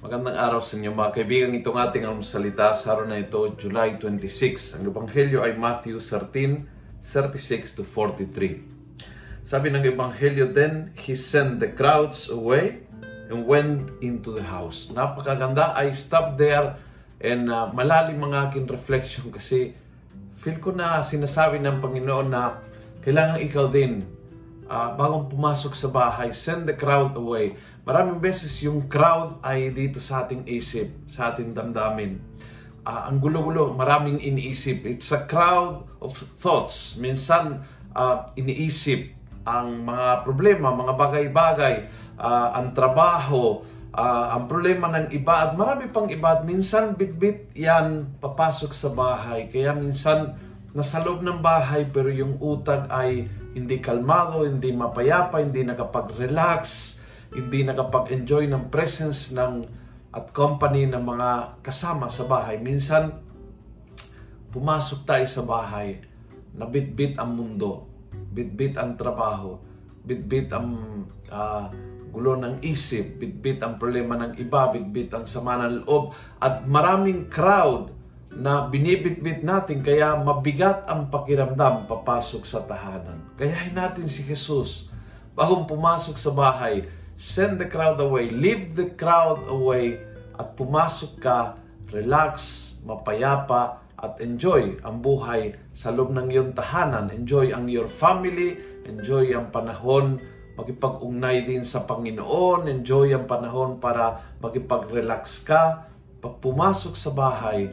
araw sa inyo mga kaibigan. Itong ating salita sa araw na ito, July 26. Ang Ebanghelyo ay Matthew 13, 36 to 43. Sabi ng Ebanghelyo, Then he sent the crowds away and went into the house. Napakaganda. I stopped there and uh, malalim ang aking reflection kasi feel ko na sinasabi ng Panginoon na kailangan ikaw din uh, bagong pumasok sa bahay, send the crowd away. Maraming beses yung crowd ay dito sa ating isip, sa ating damdamin. Uh, ang gulo-gulo, maraming iniisip. It's a crowd of thoughts. Minsan, uh, iniisip ang mga problema, mga bagay-bagay, uh, ang trabaho, uh, ang problema ng iba at marami pang iba at minsan bit-bit yan papasok sa bahay. Kaya minsan nasa loob ng bahay pero yung utag ay hindi kalmado, hindi mapayapa, hindi nakapag-relax, hindi nakapag-enjoy ng presence ng at company ng mga kasama sa bahay. Minsan, pumasok tayo sa bahay, nabitbit ang mundo, bitbit ang trabaho, bitbit ang uh, gulo ng isip, bitbit ang problema ng iba, bitbit ang sama ng loob, at maraming crowd na binibitbit natin kaya mabigat ang pakiramdam papasok sa tahanan. Kayahin natin si Jesus bagong pumasok sa bahay, send the crowd away, leave the crowd away, at pumasok ka, relax, mapayapa, at enjoy ang buhay sa loob ng iyong tahanan. Enjoy ang your family, enjoy ang panahon makipag-ugnay din sa Panginoon, enjoy ang panahon para makipag-relax ka. Pag pumasok sa bahay,